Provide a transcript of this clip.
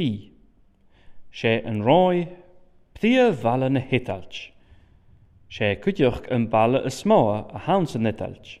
B. Se yn roi pthia fala na hitalch. Se cwydiwch yn bala ysmoa a hans yn hitalch.